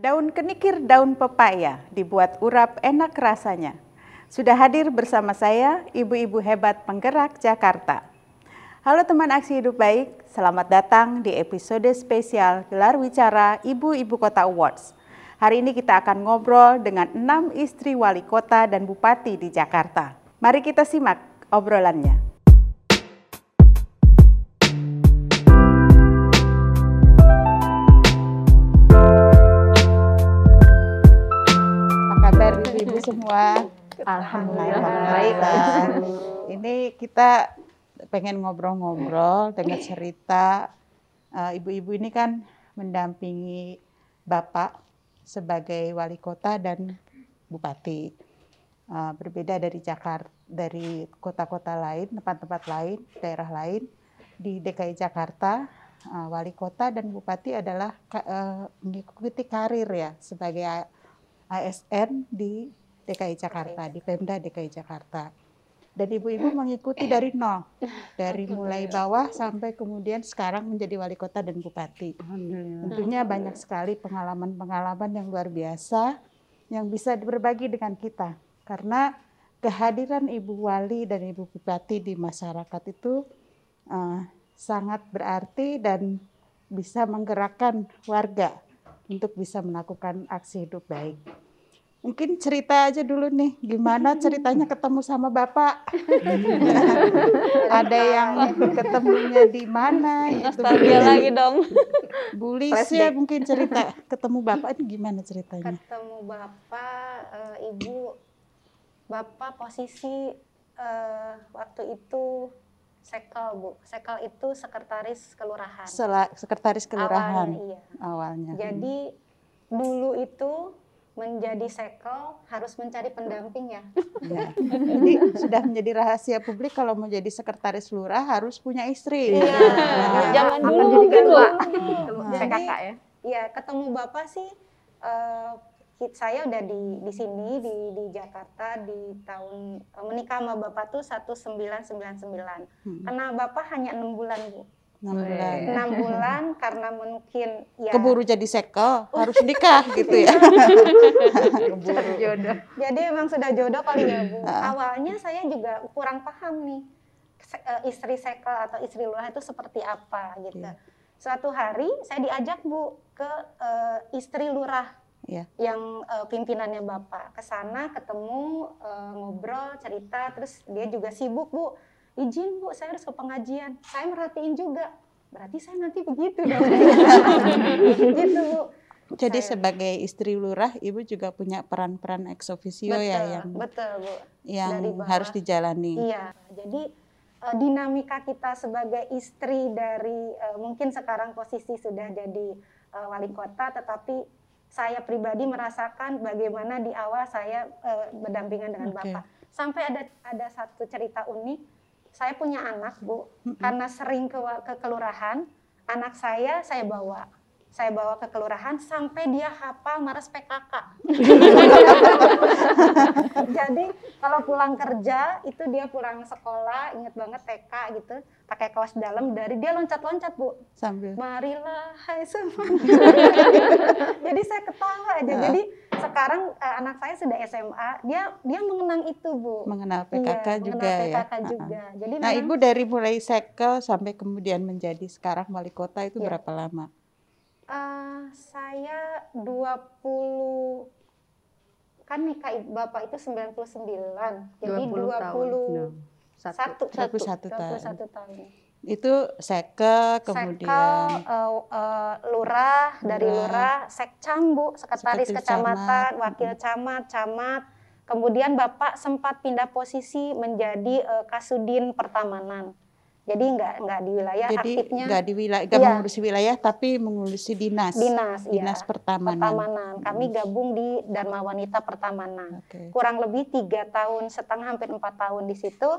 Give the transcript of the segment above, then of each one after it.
Daun kenikir daun pepaya dibuat urap enak rasanya. Sudah hadir bersama saya ibu-ibu hebat penggerak Jakarta. Halo teman aksi hidup baik, selamat datang di episode spesial gelar wicara Ibu-Ibu Kota Awards. Hari ini kita akan ngobrol dengan enam istri wali kota dan bupati di Jakarta. Mari kita simak obrolannya. Semua. Alhamdulillah. Baik. Ini kita pengen ngobrol-ngobrol dengan cerita uh, ibu-ibu ini kan mendampingi Bapak sebagai wali kota dan bupati. Uh, berbeda dari Jakarta, dari kota-kota lain, tempat-tempat lain, daerah lain di DKI Jakarta, uh, wali kota dan bupati adalah uh, mengikuti karir ya sebagai ASN di DKI Jakarta, di Pemda DKI Jakarta. Dan ibu-ibu mengikuti dari nol, dari mulai bawah sampai kemudian sekarang menjadi wali kota dan bupati. Tentunya banyak sekali pengalaman-pengalaman yang luar biasa yang bisa berbagi dengan kita. Karena kehadiran ibu wali dan ibu bupati di masyarakat itu uh, sangat berarti dan bisa menggerakkan warga untuk bisa melakukan aksi hidup baik. Mungkin cerita aja dulu nih, gimana ceritanya ketemu sama Bapak? Ada yang ketemunya di mana? Nostalgia gitu. lagi dong. Bu ya mungkin cerita ketemu Bapak ini gimana ceritanya? Ketemu Bapak, uh, Ibu, Bapak posisi uh, waktu itu Sekel Bu. Sekel itu sekretaris kelurahan. Sela, sekretaris kelurahan. Awalnya, iya. Awalnya. Jadi dulu itu menjadi sekel harus mencari pendamping ya. ya. Jadi sudah menjadi rahasia publik kalau mau jadi sekretaris lurah harus punya istri. Iya. Nah, Zaman dulu Jadi kakak ya. Iya, ketemu bapak sih. Uh, saya udah di di sini di di Jakarta di tahun menikah sama bapak tuh 1999. Hmm. Karena bapak hanya enam bulan bu. 6 bulan. 6 bulan karena mungkin ya keburu jadi sekel, harus nikah gitu ya. keburu jodoh. Jadi emang sudah jodoh kali ya, Bu. Awalnya saya juga kurang paham nih eh, istri sekel atau istri lurah itu seperti apa gitu. Yeah. Suatu hari saya diajak Bu ke uh, istri lurah yeah. yang uh, pimpinannya Bapak ke sana ketemu uh, ngobrol cerita terus dia juga sibuk Bu izin bu saya harus ke pengajian saya merhatiin juga berarti saya nanti begitu dong gitu bu jadi saya. sebagai istri lurah, ibu juga punya peran-peran ex officio betul, ya yang betul bu. Yang harus dijalani. Iya, jadi uh, dinamika kita sebagai istri dari uh, mungkin sekarang posisi sudah jadi uh, wali kota, tetapi saya pribadi merasakan bagaimana di awal saya uh, berdampingan dengan okay. bapak. Sampai ada ada satu cerita unik saya punya anak bu. Karena sering ke, ke kelurahan anak saya saya bawa saya bawa ke kelurahan sampai dia hafal maras PKK. Jadi kalau pulang kerja itu dia pulang sekolah inget banget TK gitu pakai kaos dalam dari dia loncat-loncat bu sambil marilah hai semua. Jadi saya ketawa aja. Jadi sekarang uh, anak saya sudah SMA, dia dia mengenang itu bu. Mengenal PKK iya, juga mengenal PKK ya. juga. Jadi nah ibu dari mulai sekel sampai kemudian menjadi sekarang wali kota itu ya. berapa lama? Uh, saya 20 kan nikah bapak itu 99 jadi 20, 20 tahun. Satu, satu, 21 tahun. 21 tahun itu seke kemudian Sekel, uh, uh, lurah dari lurah sekcam bu sekretaris kecamatan camat. wakil camat camat kemudian bapak sempat pindah posisi menjadi uh, kasudin pertamanan jadi nggak nggak di wilayah jadi aktifnya nggak di wilayah nggak iya. mengurusi wilayah tapi mengurusi dinas dinas dinas iya. pertamanan pertamanan kami gabung di Dharma Wanita Pertamanan okay. kurang lebih tiga tahun setengah hampir empat tahun di situ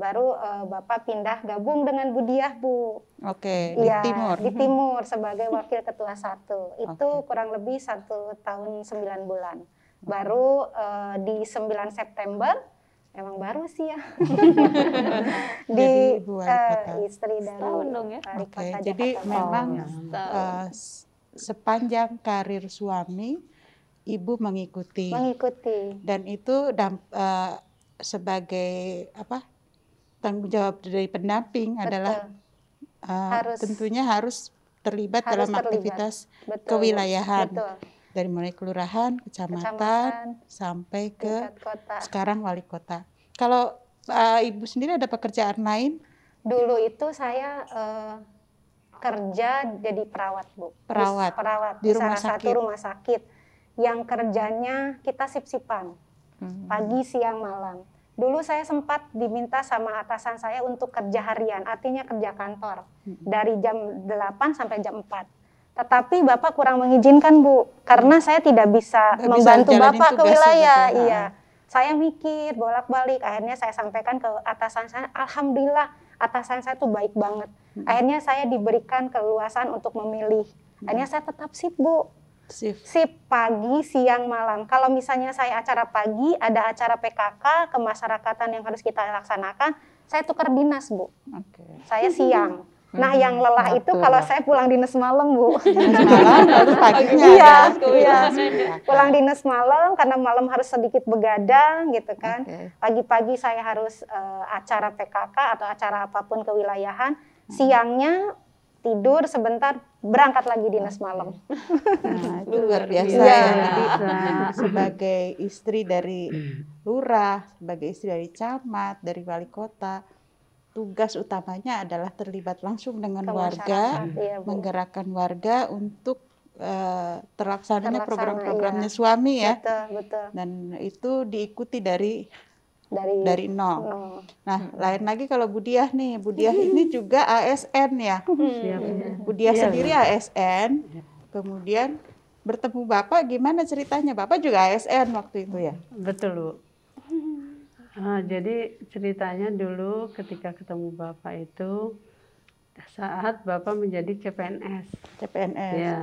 baru uh, Bapak pindah gabung dengan Budiah Bu. Oke, okay, ya, di Timur. Di Timur sebagai wakil ketua satu. Itu okay. kurang lebih satu tahun sembilan bulan. Baru uh, di 9 September, emang baru sih ya. di uh, istri dari dong ya. Oke, okay, jadi memang uh, sepanjang karir suami ibu mengikuti. Mengikuti. Dan itu damp, uh, sebagai apa tanggung jawab dari pendamping Betul. adalah uh, harus, tentunya harus terlibat harus dalam terlibat. aktivitas Betul. kewilayahan. Betul. Dari mulai kelurahan, kecamatan, kecamatan sampai ke kota. sekarang wali kota. Kalau uh, ibu sendiri ada pekerjaan lain? Dulu itu saya uh, kerja jadi perawat bu. Perawat. Di, perawat di, di rumah salah sakit. satu rumah sakit yang kerjanya kita sip-sipan hmm. pagi siang malam. Dulu saya sempat diminta sama atasan saya untuk kerja harian, artinya kerja kantor hmm. dari jam 8 sampai jam 4. Tetapi Bapak kurang mengizinkan, Bu, karena saya tidak bisa Gak membantu bisa Bapak ke wilayah. Iya. Saya mikir bolak-balik, akhirnya saya sampaikan ke atasan saya, alhamdulillah atasan saya tuh baik banget. Hmm. Akhirnya saya diberikan keluasan untuk memilih. Akhirnya saya tetap sip, Bu Sip. Sip pagi, siang, malam. Kalau misalnya saya acara pagi, ada acara PKK kemasyarakatan yang harus kita laksanakan, saya tukar dinas, Bu. Okay. Saya siang. Nah, yang lelah itu kalau saya pulang dinas malam, Bu. malam harus paginya. iya, iya. Pulang dinas malam karena malam harus sedikit begadang gitu kan. Pagi-pagi saya harus uh, acara PKK atau acara apa pun kewilayahan. Siangnya tidur sebentar berangkat lagi dinas malam. Nah, itu luar biasa ya. ya. Jadi sebagai istri dari lurah, sebagai istri dari camat, dari wali kota, tugas utamanya adalah terlibat langsung dengan Ke warga, iya, menggerakkan warga untuk uh, terlaksananya program-programnya iya. suami ya. Betul, betul. Dan itu diikuti dari dari dari nol. nol. Nah, hmm. lain lagi kalau Budiah nih, Budiah ini juga ASN ya. Hmm. Budiah ya, sendiri ya. ASN, kemudian bertemu Bapak gimana ceritanya? Bapak juga ASN waktu itu ya? Betul, Bu. Uh, jadi ceritanya dulu ketika ketemu Bapak itu saat Bapak menjadi CPNS. CPNS. Ya.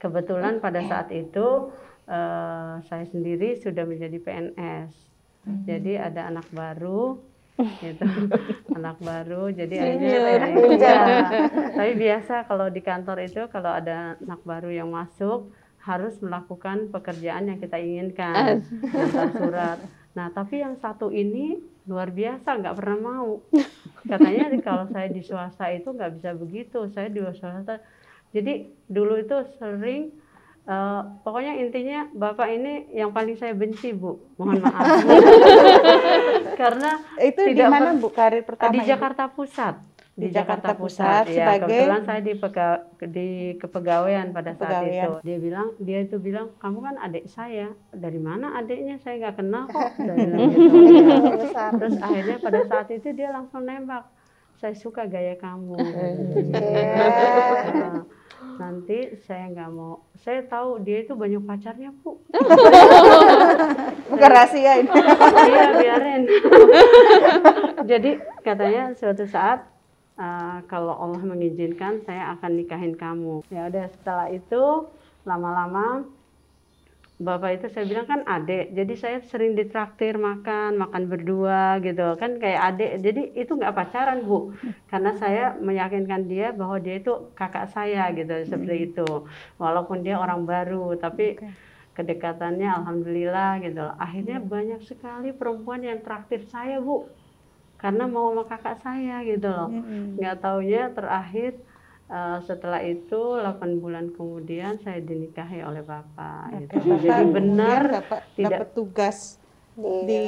Kebetulan pada saat itu uh, saya sendiri sudah menjadi PNS hmm. jadi ada anak baru gitu anak baru jadi akhirnya ya, tapi biasa kalau di kantor itu kalau ada anak baru yang masuk harus melakukan pekerjaan yang kita inginkan antar surat nah tapi yang satu ini luar biasa nggak pernah mau katanya kalau saya di swasta itu nggak bisa begitu saya di swasta jadi dulu itu sering Uh, pokoknya intinya bapak ini yang paling saya benci bu, mohon maaf. Karena itu di mana bu karir pertama? Di Jakarta Pusat. Di, Jakarta, Pusat, ya, sebagai kebetulan saya di pega, di kepegawaian pada saat itu. Dia bilang dia itu bilang kamu kan adik saya. Dari mana adiknya? Saya nggak kenal kok. gitu. ya. Terus akhirnya pada saat itu dia langsung nembak. Saya suka gaya kamu. Yeah nanti saya nggak mau saya tahu dia itu banyak pacarnya bu bukan rahasia ini iya biarin jadi katanya suatu saat uh, kalau Allah mengizinkan saya akan nikahin kamu. Ya udah setelah itu lama-lama bapak itu saya bilang kan adik jadi saya sering ditraktir makan makan berdua gitu. Kan kayak adik jadi itu nggak pacaran bu. Karena saya meyakinkan dia bahwa dia itu kakak saya gitu seperti itu. Walaupun dia orang baru tapi okay. kedekatannya alhamdulillah gitu. Akhirnya hmm. banyak sekali perempuan yang traktir saya bu karena mau sama kakak saya gitu loh hmm. nggak taunya terakhir Uh, setelah itu 8 bulan kemudian saya dinikahi oleh bapak. Gitu. Bapak Jadi benar dapat tidak dapat tugas di di,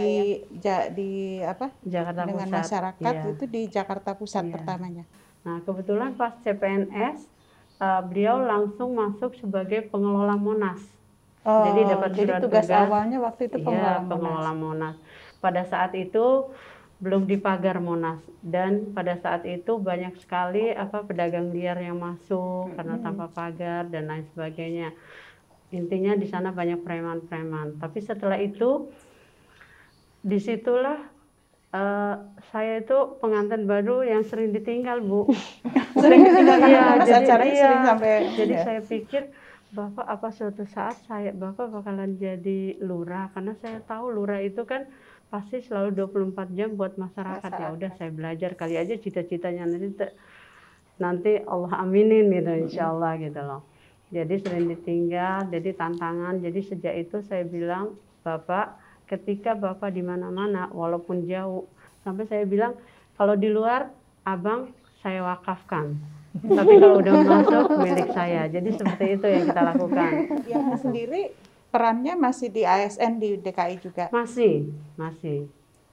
ja, di apa Jakarta dengan Pusat. masyarakat iya. itu di Jakarta Pusat iya. pertamanya. Nah kebetulan pas CPNS uh, eh, beliau langsung masuk sebagai pengelola Monas. Oh, jadi dapat jadi tugas, tugas awalnya waktu itu pengelola, iya, pengelola Monas. Monas. Pada saat itu belum dipagar Monas. Dan pada saat itu banyak sekali apa pedagang liar yang masuk karena tanpa pagar dan lain sebagainya. Intinya di sana banyak preman-preman. Tapi setelah itu di situlah uh, saya itu pengantin baru yang sering ditinggal bu. Sering ditinggal ya, jadi, iya, sering sampai jadi ya. saya pikir bapak apa suatu saat saya bapak bakalan jadi lurah? Karena saya tahu lurah itu kan pasti selalu 24 jam buat masyarakat, ya udah saya belajar kali aja cita-citanya. Nanti nanti Allah aminin gitu insya Allah gitu loh. Jadi sering ditinggal jadi tantangan. Jadi sejak itu saya bilang bapak ketika bapak di mana-mana walaupun jauh sampai saya bilang kalau di luar abang saya wakafkan. Tapi kalau udah masuk milik saya. Jadi seperti itu yang kita lakukan. Yang sendiri perannya masih di ASN di DKI juga masih masih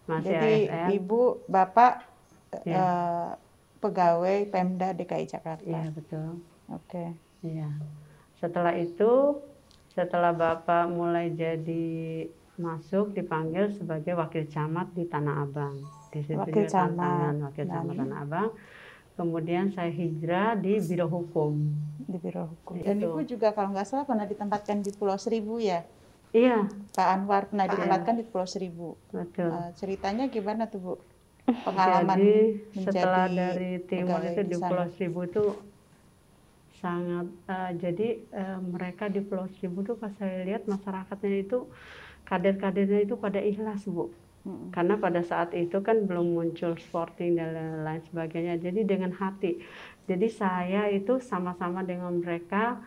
masih jadi ASN. ibu bapak Ya. eh, pegawai Pemda DKI Jakarta. Iya betul. Oke. Iya. Setelah itu, setelah Bapak mulai jadi masuk dipanggil sebagai wakil camat di Tanah Abang. Di situ Wakil juga tantangan camat. wakil camat? Tanah Abang. Kemudian saya hijrah di Biro Hukum. Di Biro Hukum. Itu. Dan ibu juga kalau nggak salah pernah ditempatkan di Pulau Seribu ya. Iya, Pak Anwar pernah Iya. ditempatkan di Pulau Seribu. betul. Eh, ceritanya gimana tuh bu? Pengalaman Jadi menjadi setelah dari timur itu di. Pulau Seribu itu sangat eh, jadi eh, mereka di Pulau Seribu tuh pas saya lihat masyarakatnya itu kader-kadernya itu pada ikhlas bu Karena pada saat itu kan belum muncul sporting dan lain sebagainya. Jadi dengan hati. Jadi saya itu sama-sama dengan mereka.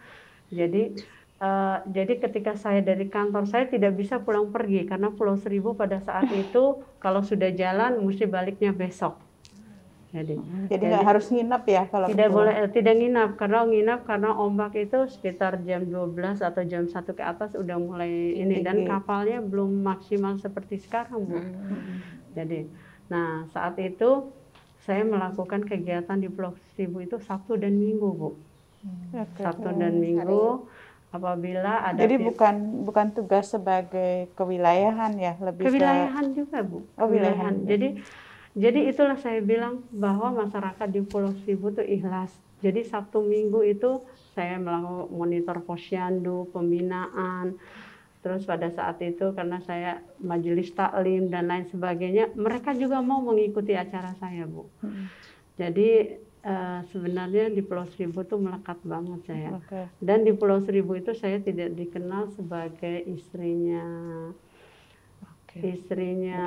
Jadi eh, jadi ketika saya dari kantor saya tidak bisa pulang pergi. Karena Pulau Seribu pada saat itu kalau sudah jalan mesti baliknya besok jadi Jadi nggak harus nginep ya kalau tidak ke boleh eh, tidak nginap karena nginap karena ombak itu sekitar jam 12 atau jam 1 ke atas udah mulai ini dan Tinggi. kapalnya belum maksimal seperti sekarang Bu. Jadi nah saat itu saya melakukan kegiatan di Pulau Seribu itu Sabtu dan Minggu Bu. Oke. Sabtu dan Minggu apabila ada Jadi bukan bukan tugas sebagai kewilayahan ya, lebih ke- kewilayahan juga Bu. Oh, wilayahan. Jadi jadi itulah saya bilang bahwa masyarakat di Pulau Seribu itu ikhlas. Jadi Sabtu Minggu itu saya melakukan monitor posyandu, pembinaan. Terus pada saat itu karena saya majelis taklim dan lain sebagainya, mereka juga mau mengikuti acara saya, Bu. Mm. Jadi eh, sebenarnya di Pulau Seribu tuh melekat banget saya. Dan di Pulau Seribu itu saya tidak dikenal sebagai istrinya. Istrinya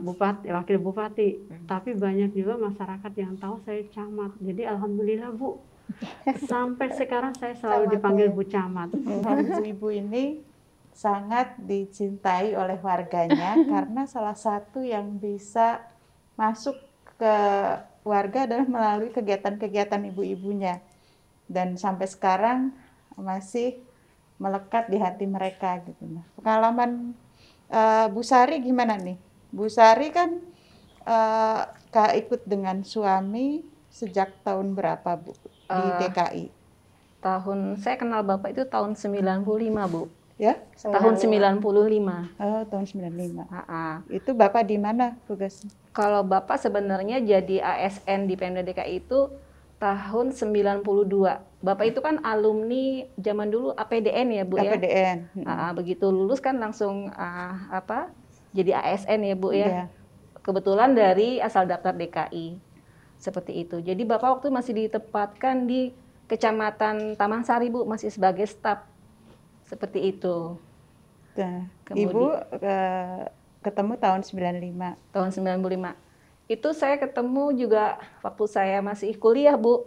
bupati, wakil bupati. Tapi banyak juga masyarakat yang tahu saya camat. Jadi alhamdulillah Bu. Sampai sekarang saya selalu Camat, dipanggil ya. Bu Camat. Ibu-ibu ini sangat dicintai oleh warganya karena salah satu yang bisa masuk ke warga adalah melalui kegiatan-kegiatan ibu-ibunya dan sampai sekarang masih melekat di hati mereka gitu. Nah, pengalaman eh, Bu Sari gimana nih? Bu Sari kan eh, Kak ikut dengan suami sejak tahun berapa Bu di Eh, DKI? Tahun saya kenal Bapak itu tahun 95, Bu. Ya? Tahun 95. Oh, tahun 95. Ah, ah. Itu Bapak di mana tugasnya? Kalau Bapak sebenarnya jadi ASN di Pemda DKI itu tahun 92. Bapak itu kan alumni zaman dulu APDN ya, Bu ya. KPDN. Ah, ah, begitu lulus kan langsung ah, apa? Jadi ASN ya, Bu ya. Iya. Kebetulan dari asal daftar DKI. Seperti itu. Jadi Bapak waktu masih ditempatkan di Kecamatan Taman Sari, Bu, masih sebagai staf. Seperti itu. Nah, Kemudian- Ibu eh, ketemu tahun 95. tahun 95. Itu saya ketemu juga waktu saya masih kuliah, Bu.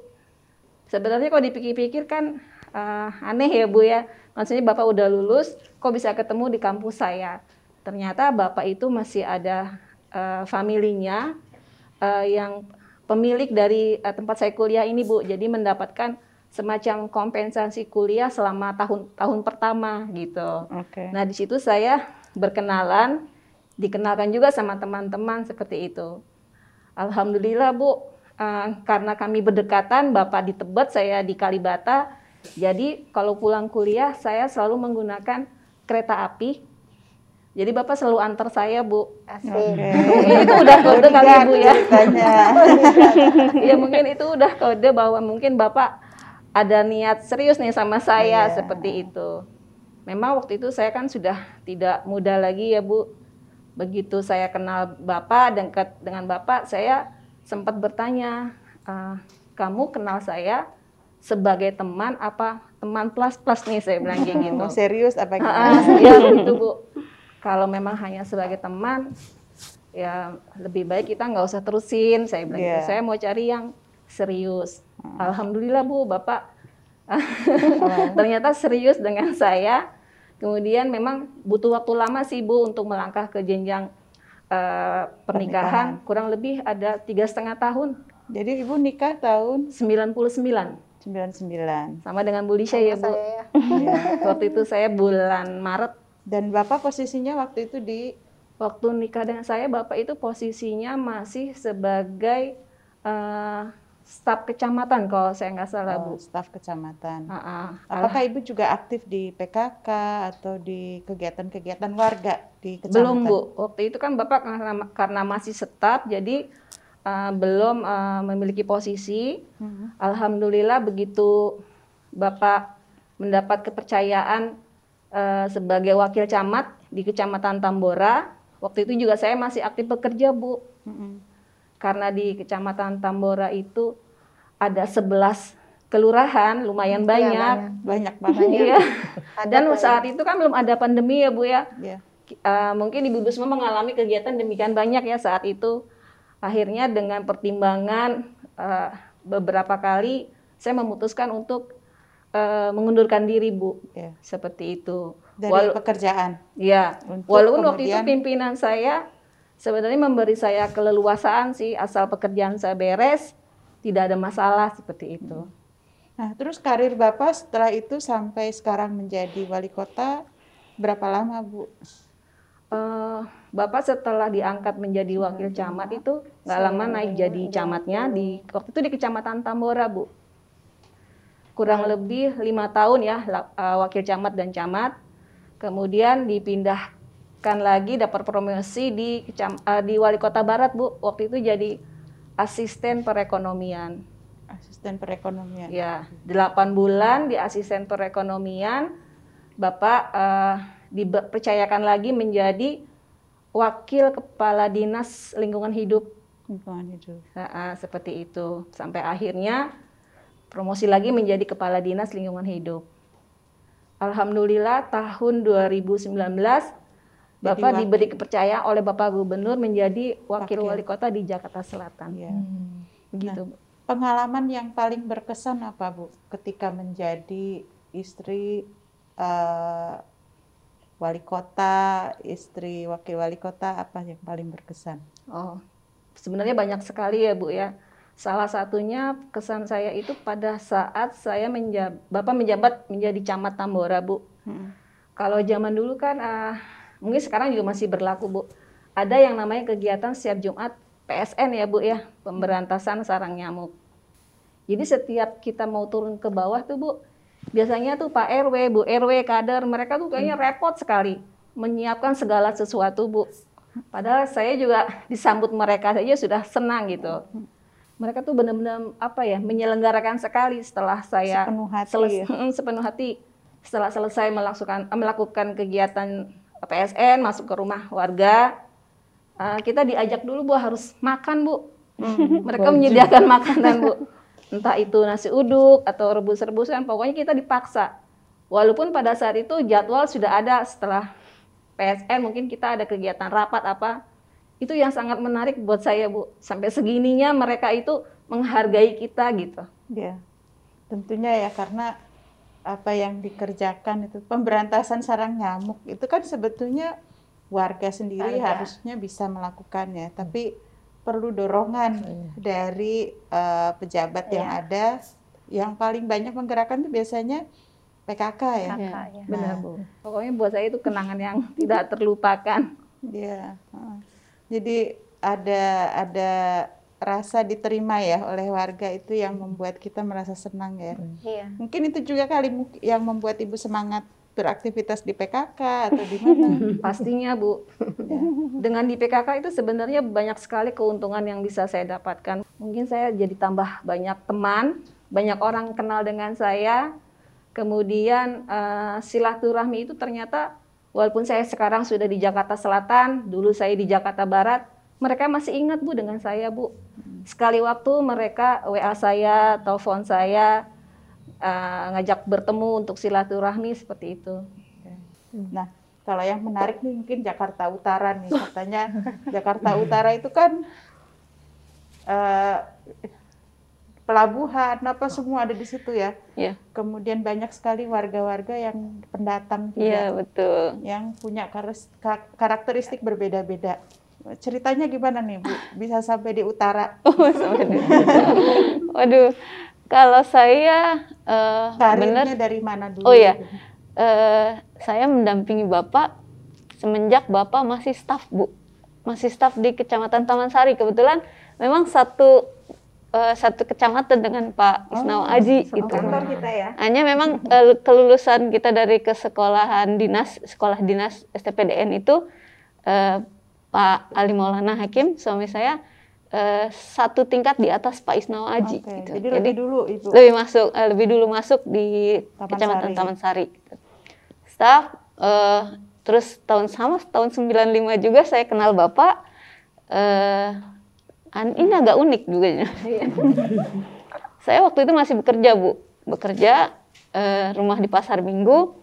Sebenarnya kalau dipikir-pikir kan eh, aneh ya, Bu ya. Maksudnya Bapak udah lulus, kok bisa ketemu di kampus saya. Ternyata Bapak itu masih ada eh, familinya eh, yang pemilik dari eh, tempat saya kuliah ini, Bu. Jadi mendapatkan semacam kompensasi kuliah selama tahun tahun pertama gitu. Oke. Nah, di situ saya berkenalan, dikenalkan juga sama teman-teman seperti itu. Alhamdulillah, Bu, eh, karena kami berdekatan, Bapak di Tebet, saya di Kalibata. Jadi, kalau pulang kuliah, saya selalu menggunakan kereta api. Jadi, Bapak selalu antar saya, Bu. Asik. Mungkin itu udah kode kali, Bu ya. ya mungkin itu udah kode bahwa mungkin Bapak ada niat serius nih sama saya Iya. seperti itu. Memang waktu itu saya kan sudah tidak muda lagi ya Bu. Begitu saya kenal Bapak dan dekat dengan Bapak, saya sempat bertanya, "Ah, kamu kenal saya sebagai teman apa teman plus plus nih saya bilang kayak gitu. Mau serius apa gimana? ya gitu Bu. Kalau memang hanya sebagai teman, ya lebih baik kita nggak usah terusin. Saya bilang gitu. Iya. Saya mau cari yang serius. Hmm. Alhamdulillah Bu, Bapak ternyata serius dengan saya. Kemudian memang butuh waktu lama sih Bu untuk melangkah ke jenjang uh, pernikahan. pernikahan. Kurang lebih ada tiga setengah tahun. Jadi Ibu nikah tahun 99. 99. Sama dengan Bu Lisha ya Bu. Ya. waktu itu saya bulan Maret. Dan Bapak posisinya waktu itu di waktu nikah dengan saya Bapak itu posisinya masih sebagai uh, staf kecamatan kalau saya nggak salah oh, Bu. Staf kecamatan. Uh -uh. Apakah Ibu juga aktif di PKK atau di kegiatan-kegiatan warga di kecamatan? Belum Bu. Waktu itu kan Bapak karena, karena masih staf jadi uh, belum uh, memiliki posisi. Uh hmm. -huh. Alhamdulillah begitu Bapak mendapat kepercayaan uh, sebagai wakil camat di Kecamatan Tambora. Waktu itu juga saya masih aktif bekerja Bu. Uh hmm. -huh karena di Kecamatan Tambora itu ada 11 kelurahan, lumayan banyak. Ya, banyak, banget. ya. Dan saat itu kan belum ada pandemi ya Bu ya. ya. Uh, mungkin Ibu Busma mengalami kegiatan demikian banyak ya saat itu. Akhirnya dengan pertimbangan uh, beberapa kali saya memutuskan untuk uh, mengundurkan diri Bu. Ya. Seperti itu. Dari pekerjaan. Ya. Walaupun kemudian... waktu itu pimpinan saya sebenarnya memberi saya keleluasaan sih asal pekerjaan saya beres tidak ada masalah seperti itu. Nah, terus karir Bapak setelah itu sampai sekarang menjadi wali kota berapa lama, Bu? Uh, Bapak setelah diangkat menjadi wakil camat itu nggak lama naik jadi camatnya di waktu itu di Kecamatan Tambora, Bu. Kurang lebih lima tahun ya uh, wakil camat dan camat. Kemudian dipindah kan lagi dapat promosi di uh, di Wali Kota Barat, Bu. Waktu itu jadi asisten perekonomian. Asisten perekonomian. Ya, 8 bulan di asisten perekonomian. Bapak uh, dipercayakan lagi menjadi wakil kepala dinas lingkungan hidup. Lingkungan hidup. Nah, seperti itu. Sampai akhirnya promosi lagi menjadi kepala dinas lingkungan hidup. Alhamdulillah tahun 2019 Bapak diberi kepercayaan oleh Bapak Gubernur menjadi wakil, wakil. wali kota di Jakarta Selatan. Ya. Hmm. Begitu. Nah, pengalaman yang paling berkesan apa Bu ketika menjadi istri uh, wali kota, istri wakil wali kota apa yang paling berkesan? Oh, sebenarnya banyak sekali ya Bu ya. Salah satunya kesan saya itu pada saat saya menjab, Bapak menjabat menjadi camat Tambora Bu. Hmm. Kalau zaman dulu kan uh, mungkin sekarang juga masih berlaku Bu. Ada yang namanya kegiatan setiap Jumat PSN ya Bu ya, pemberantasan sarang nyamuk. Jadi setiap kita mau turun ke bawah tuh Bu, biasanya tuh Pak RW, Bu RW, kader, mereka tuh kayaknya hmm. repot sekali menyiapkan segala sesuatu Bu. Padahal saya juga disambut mereka saja sudah senang gitu. Mereka tuh benar-benar apa ya menyelenggarakan sekali setelah saya sepenuh hati, ya? sepenuh hati setelah selesai melakukan melakukan kegiatan PSN masuk ke rumah warga. Uh, kita diajak dulu bu harus makan bu. Hmm, mereka wajib. menyediakan makanan bu. Entah itu nasi uduk atau rebus-rebusan pokoknya kita dipaksa. Walaupun pada saat itu jadwal sudah ada setelah PSN mungkin kita ada kegiatan rapat apa. Itu yang sangat menarik buat saya bu. Sampai segininya mereka itu menghargai kita gitu. Ya tentunya ya karena apa yang dikerjakan itu pemberantasan sarang nyamuk itu kan sebetulnya warga sendiri warga. harusnya bisa melakukannya tapi perlu dorongan iya. dari uh, pejabat iya. yang ada yang paling banyak menggerakkan itu biasanya PKK ya. PKK, ya. Benar Bu. Pokoknya buat saya itu kenangan yang tidak terlupakan. Iya. Jadi ada ada rasa diterima ya oleh warga itu yang membuat kita merasa senang ya. Iya. Mungkin itu juga kali yang membuat ibu semangat beraktivitas di PKK atau di mana? Pastinya Bu. Ya. Dengan di PKK itu sebenarnya banyak sekali keuntungan yang bisa saya dapatkan. Mungkin saya jadi tambah banyak teman, banyak orang kenal dengan saya. Kemudian uh, silaturahmi itu ternyata walaupun saya sekarang sudah di Jakarta Selatan, dulu saya di Jakarta Barat, mereka masih ingat Bu dengan saya Bu. Sekali waktu mereka WA saya, telepon saya, uh, ngajak bertemu untuk silaturahmi seperti itu. Nah, kalau yang menarik nih mungkin Jakarta Utara nih katanya Jakarta Utara itu kan uh, pelabuhan, apa semua ada di situ ya. Iya. Kemudian banyak sekali warga-warga yang pendatang. Iya, betul. Yang punya karakteristik berbeda-beda. Ceritanya gimana nih Bu? Bisa sampai di utara? Oh, Waduh, kalau saya uh, Karirnya benar, dari mana dulu? Oh iya, uh, saya mendampingi Bapak semenjak Bapak masih staf Bu, masih staf di Kecamatan Taman Sari. Kebetulan memang satu uh, satu kecamatan dengan Pak Isnao oh, Aji itu. Kantor kita ya. Hanya memang uh, kelulusan kita dari ke sekolahan dinas, sekolah dinas STPDN itu uh, Pak Ali Maulana Hakim, suami saya uh, satu tingkat di atas Pak Isnao Aji. Okay. Gitu. Jadi, Jadi lebih dulu Ibu. Lebih masuk, uh, lebih dulu masuk di Taman Kecamatan Sari. Taman Sari. Gitu. Staff, uh, terus tahun sama tahun 95 juga saya kenal Bapak. Uh, ini agak unik juga ya. saya waktu itu masih bekerja Bu, bekerja uh, rumah di Pasar Minggu,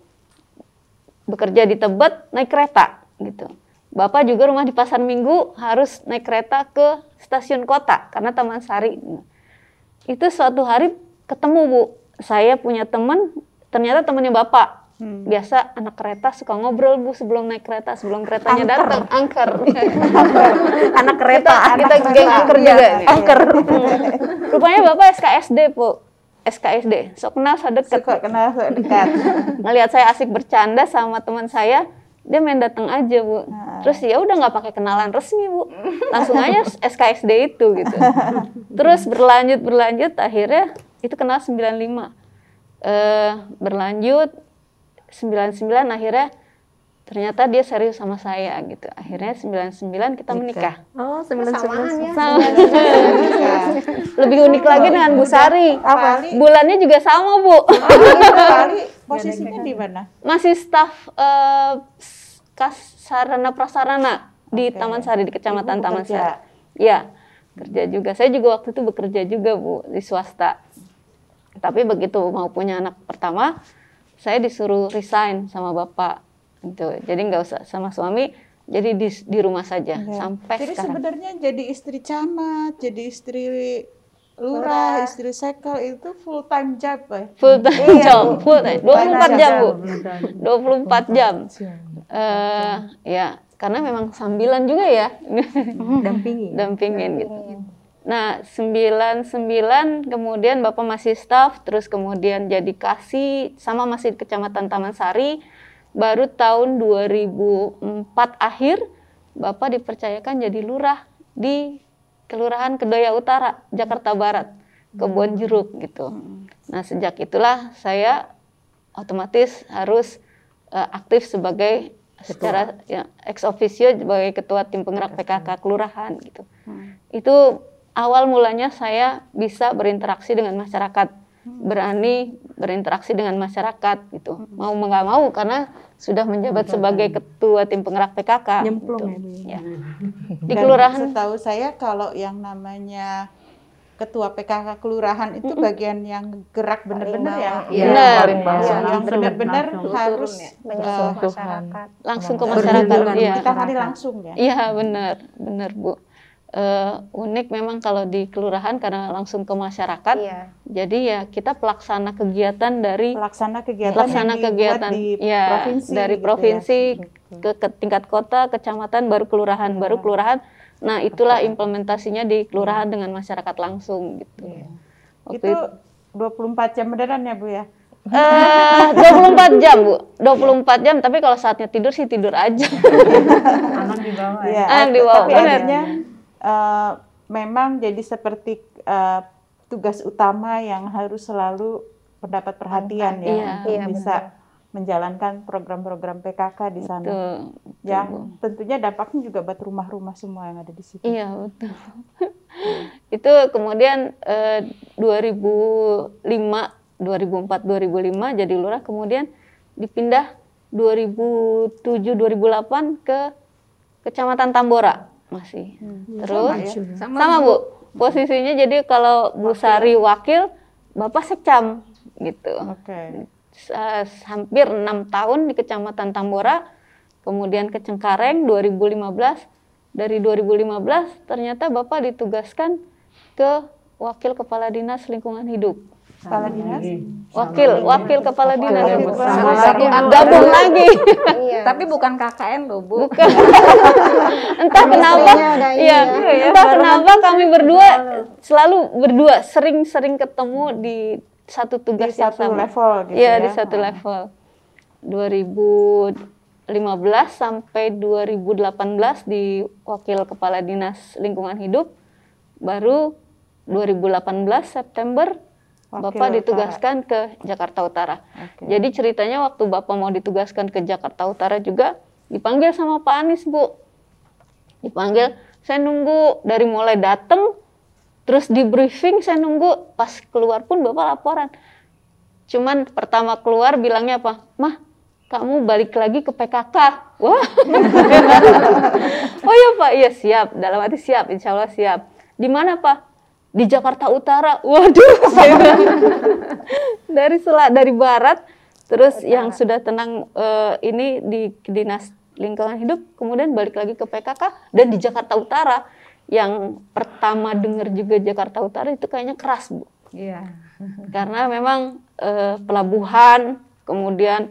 bekerja di Tebet naik kereta gitu Bapak juga rumah di Pasar Minggu harus naik kereta ke stasiun kota karena Taman Sari. Itu suatu hari ketemu Bu, saya punya teman, ternyata temannya Bapak. Hmm. Biasa anak kereta suka ngobrol Bu sebelum naik kereta, sebelum keretanya datang, angker. anak kereta, kita, kita geng angker juga, ya. angker. Rupanya Bapak SKSD Bu. SKSD, sok kenal sedekat. Sok kenal sedekat. Ngelihat saya asik bercanda sama teman saya, dia main datang aja bu. Nah. terus ya udah nggak pakai kenalan resmi bu. Langsung aja SKSD itu gitu. Terus berlanjut berlanjut akhirnya itu kenal 95 eh berlanjut 99 akhirnya ternyata dia serius sama saya gitu. Akhirnya 99 kita menikah. Oh 99 sama lebih unik lagi dengan Bu Sari. Apa? Bulannya juga sama Bu. Posisinya di mana? Masih staff uh, kas sarana prasarana di Taman Sari di Kecamatan Ibu Taman bekerja. Sari. Ya, kerja juga. Saya juga waktu itu bekerja juga Bu di swasta. Tapi begitu mau punya anak pertama, saya disuruh resign sama bapak. Gitu. Jadi nggak usah sama suami, jadi di, di rumah saja ya. sampai jadi sekarang. Jadi sebenarnya jadi istri camat, jadi istri lurah, istri sekel itu full time job, ya? Full time iya, job, full time. 24 jam, Bu. 24 jam. Uh, ya, karena memang sambilan juga ya. Dampingi. Dampingin gitu. Nah, 99 kemudian Bapak masih staff, terus kemudian jadi kasih sama masih di Kecamatan Taman Sari. Baru tahun 2004 akhir Bapak dipercayakan jadi lurah di Kelurahan Kedoya Utara, Jakarta Barat, Kebon Jeruk gitu. Hmm. Nah sejak itulah saya otomatis harus uh, aktif sebagai ketua. secara ya, ex officio sebagai ketua tim penggerak PKK kelurahan gitu. Hmm. Itu awal mulanya saya bisa berinteraksi dengan masyarakat. Berani berinteraksi dengan masyarakat gitu. Mau nggak mau karena sudah menjabat sebagai ketua tim penggerak PKK. Nyemplung gitu. ya. Di kelurahan. setahu saya kalau yang namanya ketua PKK kelurahan itu bagian yang gerak benar-benar ya. Iya, benar. Ya, yang benar-benar harus uh, masyarakat. Langsung ke masyarakat. Iya. Kita kali langsung ya. Iya, benar. Benar, Bu uh, unik memang kalau di kelurahan karena langsung ke masyarakat. Iya. Jadi ya kita pelaksana kegiatan dari pelaksana kegiatan pelaksana kegiatan di ya provinsi, dari gitu provinsi ya. ke, ke tingkat kota, kecamatan, baru kelurahan, ya. baru iya. kelurahan. Nah itulah implementasinya di kelurahan ya. dengan masyarakat langsung gitu. Ya. Waktu itu 24 jam beneran ya Bu ya? Eh, uh, 24 jam, Bu. 24 jam, tapi kalau saatnya tidur sih tidur aja. Anak di bawah ya. Anak di bawah. Tapi akhirnya uh, memang jadi seperti uh, tugas utama yang harus selalu mendapat perhatian ya iya, untuk iya, bisa betul. menjalankan program-program PKK di sana. Betul, yang betul. tentunya dampaknya juga buat rumah-rumah semua yang ada di situ. Iya betul. Itu kemudian eh, 2005, 2004, 2005 jadi lurah, kemudian dipindah 2007, 2008 ke Kecamatan Tambora masih. Hmm. Terus sama, ya? sama, sama Bu. Posisinya jadi kalau Bu Sari wakil, Bapak sekcam gitu. Oke. Okay. hampir enam tahun di Kecamatan Tambora, kemudian ke Cengkareng 2015. Dari 2015 ternyata Bapak ditugaskan ke wakil kepala dinas lingkungan hidup. Kepala dinas? Wakil, wakil kepala dinas. Gabung lagi. Iya. Tapi bukan KKN loh, Bu. Bukan. entah kenapa, iya, ya. entah kenapa kami berdua selalu berdua sering-sering ketemu di satu Di tugas yang satu sama. level gitu Iya, ya. di satu level. 2015 sampai 2018 di Wakil Kepala Dinas Lingkungan Hidup. Baru 2018 September Wakil Bapak Utara. ditugaskan ke Jakarta Utara. Oke. Jadi ceritanya waktu Bapak mau ditugaskan ke Jakarta Utara juga dipanggil sama Pak Anies, Bu. Dipanggil, saya nunggu dari mulai datang terus di briefing saya nunggu pas keluar pun Bapak laporan. Cuman pertama keluar bilangnya apa? Mah, kamu balik lagi ke PKK. Wah. oh iya Pak, iya siap. Dalam hati siap, insya Allah siap. Di mana Pak? Di Jakarta Utara. Waduh. saya dari selak dari barat, terus yang sudah tenang eh, ini di dinas lingkungan hidup, kemudian balik lagi ke PKK dan di Jakarta Utara yang pertama dengar juga Jakarta Utara itu kayaknya keras bu Iya. karena memang eh, pelabuhan kemudian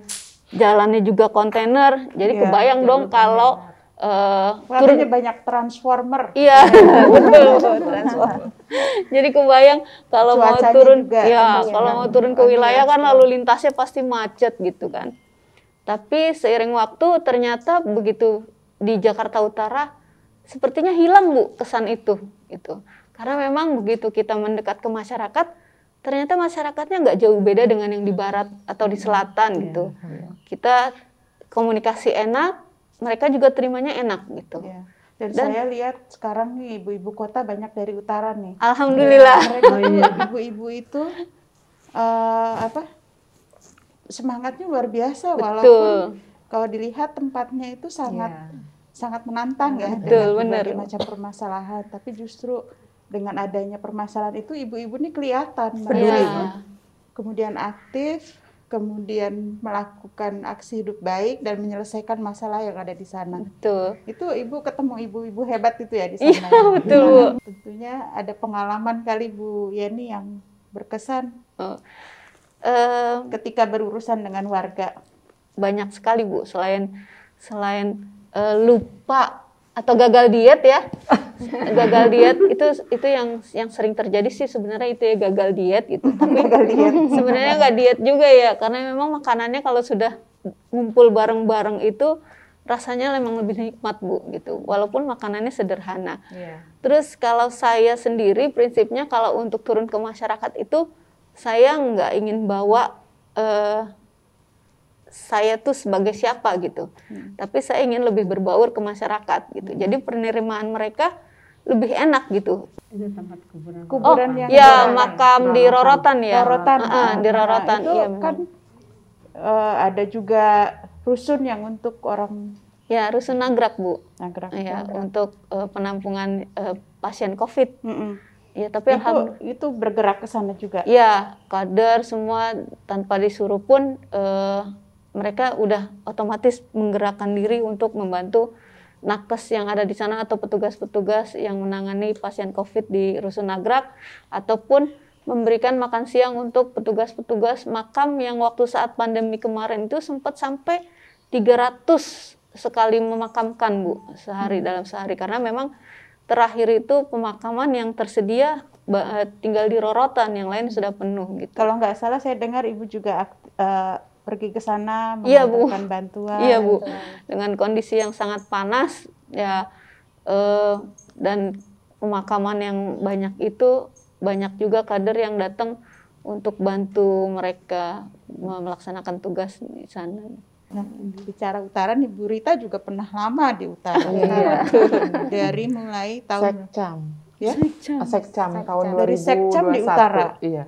jalannya juga kontainer jadi Iya, kebayang dong kalau eh, Warnanya banyak transformer. iya betul transform. jadi kebayang kalau mau Cuacanya turun juga ya kalau mau turun ke wilayah kan lalu lintasnya pasti macet gitu kan. Tapi seiring waktu ternyata begitu di Jakarta Utara sepertinya hilang bu kesan itu gitu. Karena memang begitu kita mendekat ke masyarakat ternyata masyarakatnya nggak jauh beda dengan yang di barat atau di selatan gitu. kita komunikasi enak mereka juga terimanya enak gitu Iya. Dan, Dan- saya lihat sekarang nih ibu-ibu kota banyak dari utara nih. alhamdulillah Mereka ibu-ibu itu eh, apa semangatnya luar biasa walaupun betul kalau dilihat tempatnya itu sangat Iya. sangat menantang ya Betul, dengan benar. berbagai macam permasalahan. Tapi justru dengan adanya permasalahan itu ibu-ibu ini kelihatan Iya. mereka kemudian aktif, kemudian melakukan aksi hidup baik dan menyelesaikan masalah yang ada di sana. betul Itu ibu ketemu ibu-ibu hebat itu ya di Iya, sana. betul, Bu. Nah, Tentunya ada pengalaman kali Bu Yeni yang berkesan Eh, ketika berurusan dengan warga. banyak sekali bu selain selain eh, lupa atau gagal diet ya gagal diet itu itu yang yang sering terjadi sih sebenarnya itu ya gagal diet gitu tapi Gagal diet. sebenarnya nggak diet juga ya karena memang makanannya kalau sudah ngumpul bareng-bareng itu rasanya memang lebih nikmat bu gitu walaupun makanannya sederhana Iya. Terus kalau saya sendiri prinsipnya kalau untuk turun ke masyarakat itu saya nggak ingin bawa eh, saya tuh sebagai siapa gitu, tapi saya ingin lebih berbaur ke masyarakat gitu. Jadi penerimaan mereka lebih enak gitu. Itu tempat kuburan. Kuburan oh, yang ya makam di Rorotan ya. Rorotan. Ah, ah, di Nah, Rorotan. itu iya kan eh, ada juga rusun yang untuk orang Ya rusun nagrak bu. nagrak. Ya untuk eh, penampungan eh, pasien COVID. Mm-mm. Ya tapi Itu, alhamdulillah. itu bergerak ke sana juga. Ya, kader semua tanpa disuruh pun eh, mereka udah otomatis menggerakkan diri untuk membantu nakes yang ada di sana atau petugas-petugas yang menangani pasien COVID di Rusun Nagrak ataupun memberikan makan siang untuk petugas-petugas makam yang waktu saat pandemi kemarin itu sempat sampai 300 sekali memakamkan Bu sehari dalam sehari karena memang terakhir itu pemakaman yang tersedia eh, tinggal di Rorotan yang lain sudah penuh gitu. Kalau nggak salah saya dengar ibu juga eh, pergi ke sana Iya, Bu. mengantarkan bantuan. Iya Bu, dengan kondisi yang sangat panas ya eh, dan pemakaman yang banyak itu banyak juga kader yang datang untuk bantu mereka melaksanakan tugas di sana. Nah, bicara utara nih Bu Rita juga pernah lama di utara. Iya. Dari mulai tahun Sekcam. ya. Ah, Sekcam tahun 2021. Dari Sekcam di utara. Iya.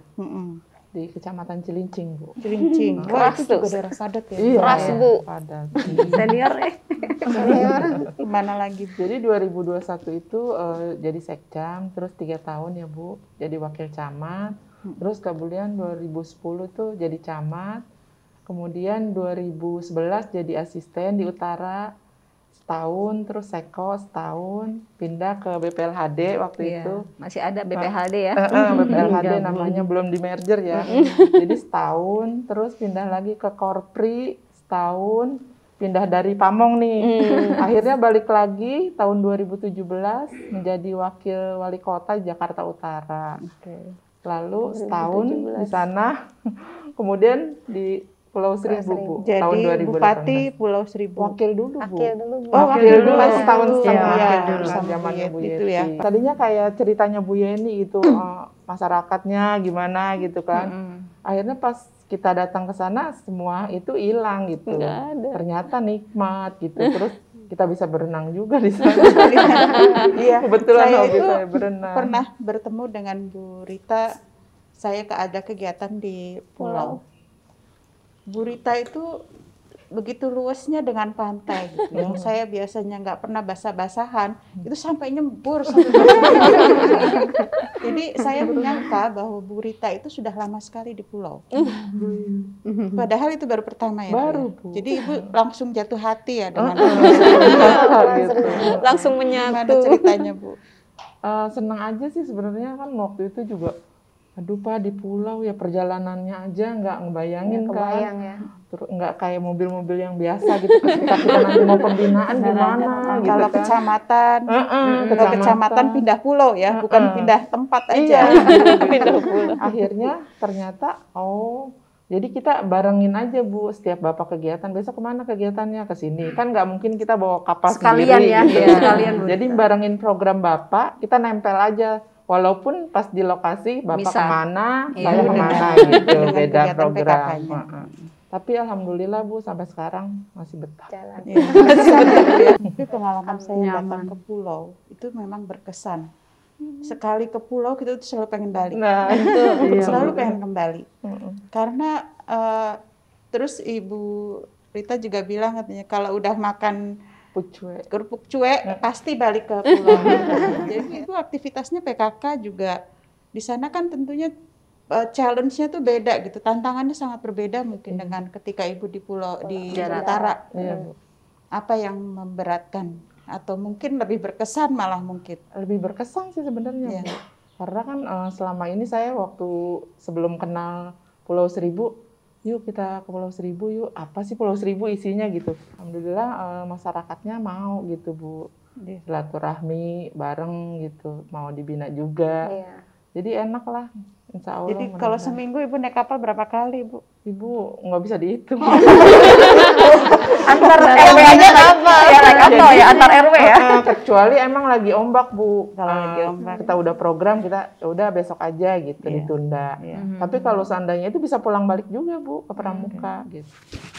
Di Kecamatan Cilincing, Bu. Cilincing. Wah, Keras itu juga daerah padat ya. Keras, Bu. Padat. Senior eh. Gimana lagi Bu? Jadi 2021 itu eh, jadi sekcam, terus tiga tahun ya Bu, jadi wakil camat. Terus kemudian 2010 tuh jadi camat. Kemudian 2011 jadi asisten di utara. Setahun, terus Seko setahun, pindah ke BPLHD waktu Iya, itu. Masih ada BPHD ya. Eh, eh, BPLHD namanya belum di merger ya. Jadi setahun, terus pindah lagi ke Korpri setahun, pindah dari Pamong nih. Akhirnya balik lagi tahun 2017 menjadi wakil wali kota Jakarta Utara. Lalu setahun di sana, kemudian di Pulau Seribu, Bu, Jadi tahun 2018. Bupati Pulau Seribu. Wakil dulu, Bu. Wakil dulu, Bu. Oh, wakil wakil dulu dulu. pas setahun Iya, setengah wakil ya, dulu sama zamannya Bu Bu Yeti Yeti. itu ya. Tadinya kayak ceritanya Bu Yeni gitu, eh, masyarakatnya gimana gitu kan. Akhirnya pas kita datang ke sana semua itu hilang gitu. Nggak ada. Ternyata nikmat gitu. Terus kita bisa berenang juga di sana. Iya, Kebetulan saya hobi itu saya berenang. pernah bertemu dengan Bu Rita. Saya ke ada kegiatan di pulau. Bu Rita itu begitu luasnya dengan pantai gitu. Yang saya biasanya nggak pernah basah-basahan, itu sampai nyembur. sampai. Jadi saya menyangka bahwa Bu Rita itu sudah lama sekali di pulau. Padahal itu baru pertama ya. Bu, ya? Baru, Bu. Jadi Ibu langsung jatuh hati ya dengan gitu. Langsung Gimana menyatu. ceritanya Bu? Eh, senang aja sih sebenarnya kan waktu itu juga aduh pak di pulau ya perjalanannya aja nggak ngebayangin kan? Kebayang ya. terus nggak kayak mobil-mobil yang biasa gitu ketika kita nanti mau pembinaan gimana gitu Kalau kan? kecamatan, Heeh, kalau kecamatan pindah pulau ya, bukan Heeh. pindah tempat iya. Aja. pindah pulau. Akhirnya ternyata oh jadi kita barengin aja bu setiap bapak kegiatan. Besok ke mana kegiatannya? Ke sini. Kan nggak mungkin kita bawa kapal Sekalian sendiri ya, gitu. iya, sekalian, Bu. jadi barengin program bapak kita nempel aja walaupun pas di lokasi bapak Bisa. ke mana Iya, saya ke mana gitu beda program PKK-nya. Tapi alhamdulillah bu sampai sekarang masih betah Jalan. Iya. Tapi pengalaman saya datang ke pulau itu memang berkesan. Sekali ke pulau kita tuh selalu pengen balik, nah itu Iya, selalu pengen kembali. Heeh. Karena eh, terus Ibu Rita juga bilang katanya kalau udah makan pucue kerupuk cuek pasti balik ke pulau. Jadi itu aktivitasnya PKK juga di sana kan tentunya eh, challenge-nya tuh beda gitu. Tantangannya sangat berbeda mungkin dengan ketika Ibu di pulau di utara. bu Apa yang memberatkan atau mungkin lebih berkesan malah mungkin. lebih berkesan sih sebenarnya. Bu. karena kan eh, selama ini saya waktu sebelum kenal Pulau Seribu yuk kita ke Pulau Seribu yuk. Apa sih Pulau Seribu isinya? Gitu. Alhamdulillah eh, masyarakatnya mau gitu bu. Iya. silaturahmi bareng gitu. Mau dibina juga. Iya. jadi enak lah insya Allah Jadi kalau seminggu Ibu naik kapal berapa kali, Bu? ibu nggak bisa dihitung Antar RW aja apa? Ya naik kapal ya antar RW ya. Eh, kecuali emang lagi ombak bu Kalau lagi ombak. kita udah program kita ya udah besok aja gitu Iya. ditunda Iya. Tapi kalau seandainya itu bisa pulang balik juga bu ke Pramuka gitu.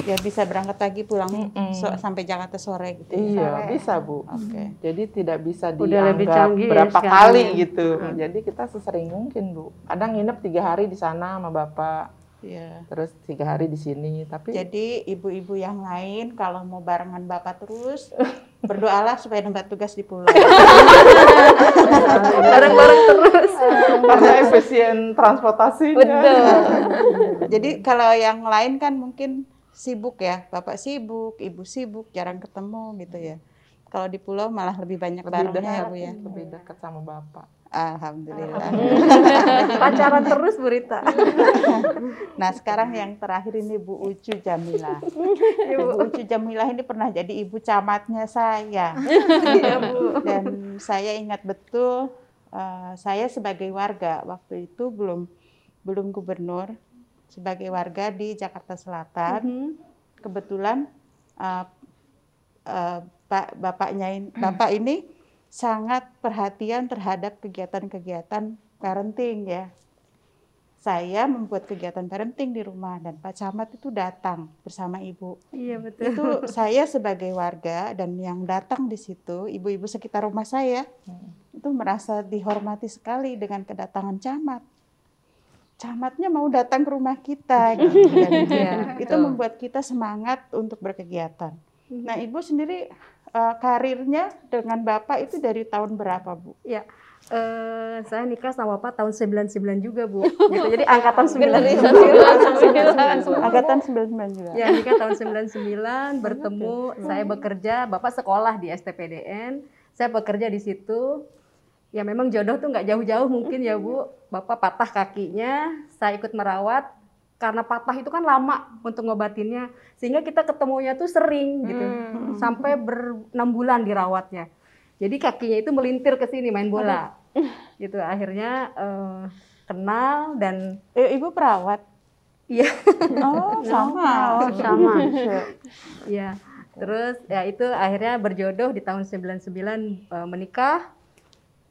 Ya bisa berangkat pagi pulang Mm-mm. so- sampai Jakarta sore gitu. ya. Iya Sore. bisa bu. Oke. Jadi tidak bisa Udah lebih dianggap ya berapa kali ya. gitu. Jadi kita sesering mungkin bu. Kadang nginep tiga hari di sana sama bapak, Iya. terus tiga hari di sini. Tapi Jadi ibu-ibu yang lain kalau mau barengan Bapak terus berdoalah supaya dapat tugas di pulau. Bareng-bareng terus. karena efisien transportasinya. Betul. Jadi kalau yang lain kan mungkin sibuk ya, Bapak sibuk, Ibu sibuk, jarang ketemu gitu ya. Kalau di pulau malah lebih banyak Lebih barengnya ya dekat, Bu ya. lebih dekat sama bapak. Alhamdulillah. Pacaran terus Bu Rita. Nah sekarang yang terakhir ini Bu Ucu Jamilah. Bu Ucu Jamilah ini pernah jadi ibu camatnya saya. Iya Bu. Dan saya ingat betul eh, saya sebagai warga waktu itu belum belum gubernur sebagai warga di Jakarta Selatan. Kebetulan eh, eh, Pak bapaknya bapak ini sangat perhatian terhadap kegiatan-kegiatan parenting ya. Saya membuat kegiatan parenting di rumah dan Pak Camat itu datang bersama ibu. Iya betul. Itu saya sebagai warga dan yang datang di situ, ibu-ibu sekitar rumah saya, itu merasa dihormati sekali dengan kedatangan camat. Camatnya mau datang ke rumah kita, gitu. Dan Iya, itu betul. membuat kita semangat untuk berkegiatan. Nah, ibu sendiri eh, karirnya dengan bapak itu dari tahun berapa, bu? Ya, Uh, saya nikah sama Bapak tahun 99 juga, Bu. Gitu. Jadi angkatan 99. angkatan 99 juga. Ya, nikah tahun 99, bertemu, saya bekerja, Bapak sekolah di STPDN, saya bekerja di situ. Ya memang jodoh tuh nggak jauh-jauh mungkin ya, Bu. Bapak patah kakinya, saya ikut merawat, karena patah itu kan lama untuk ngobatinnya. Sehingga kita ketemunya tuh sering gitu. Hmm. sampai berenam bulan dirawatnya. Jadi kakinya itu melintir ke sini main bola. Gitu akhirnya uh, kenal dan eh, ibu perawat? Iya. Oh sama. Oh, sama iya. Terus ya itu akhirnya berjodoh di tahun 99 uh, menikah.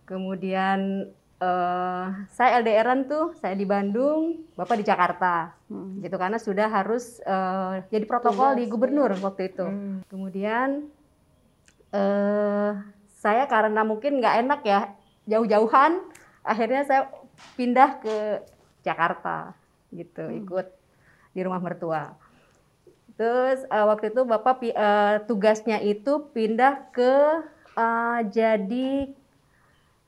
Kemudian uh, saya LDRan tuh, saya di Bandung, Bapak di Jakarta. Hmm. Gitu karena sudah harus uh, jadi protokol di gubernur waktu itu. Hmm. Kemudian uh, saya karena mungkin nggak enak ya jauh-jauhan, akhirnya saya pindah ke Jakarta gitu, hmm. ikut di rumah mertua. Terus uh, waktu itu Bapak uh, tugasnya itu pindah ke uh, jadi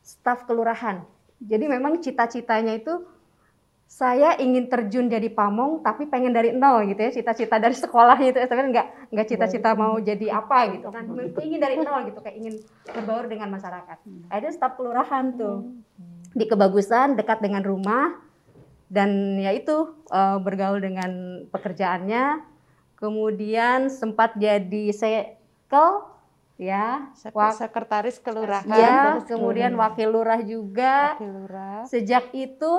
staf kelurahan jadi memang cita-citanya itu saya ingin terjun jadi pamong tapi pengen dari nol gitu ya cita-cita dari sekolahnya itu sebenarnya nggak nggak cita-cita mau jadi apa gitu kan. Ingin dari nol gitu kayak ingin berbaur dengan masyarakat. Ada staf kelurahan tuh. Di kebagusan dekat dengan rumah. Dan ya itu uh, bergaul dengan pekerjaannya. Kemudian sempat jadi sekel ya Wak sekretaris kelurahan ya kemudian wakil lurah juga wakil lurah sejak itu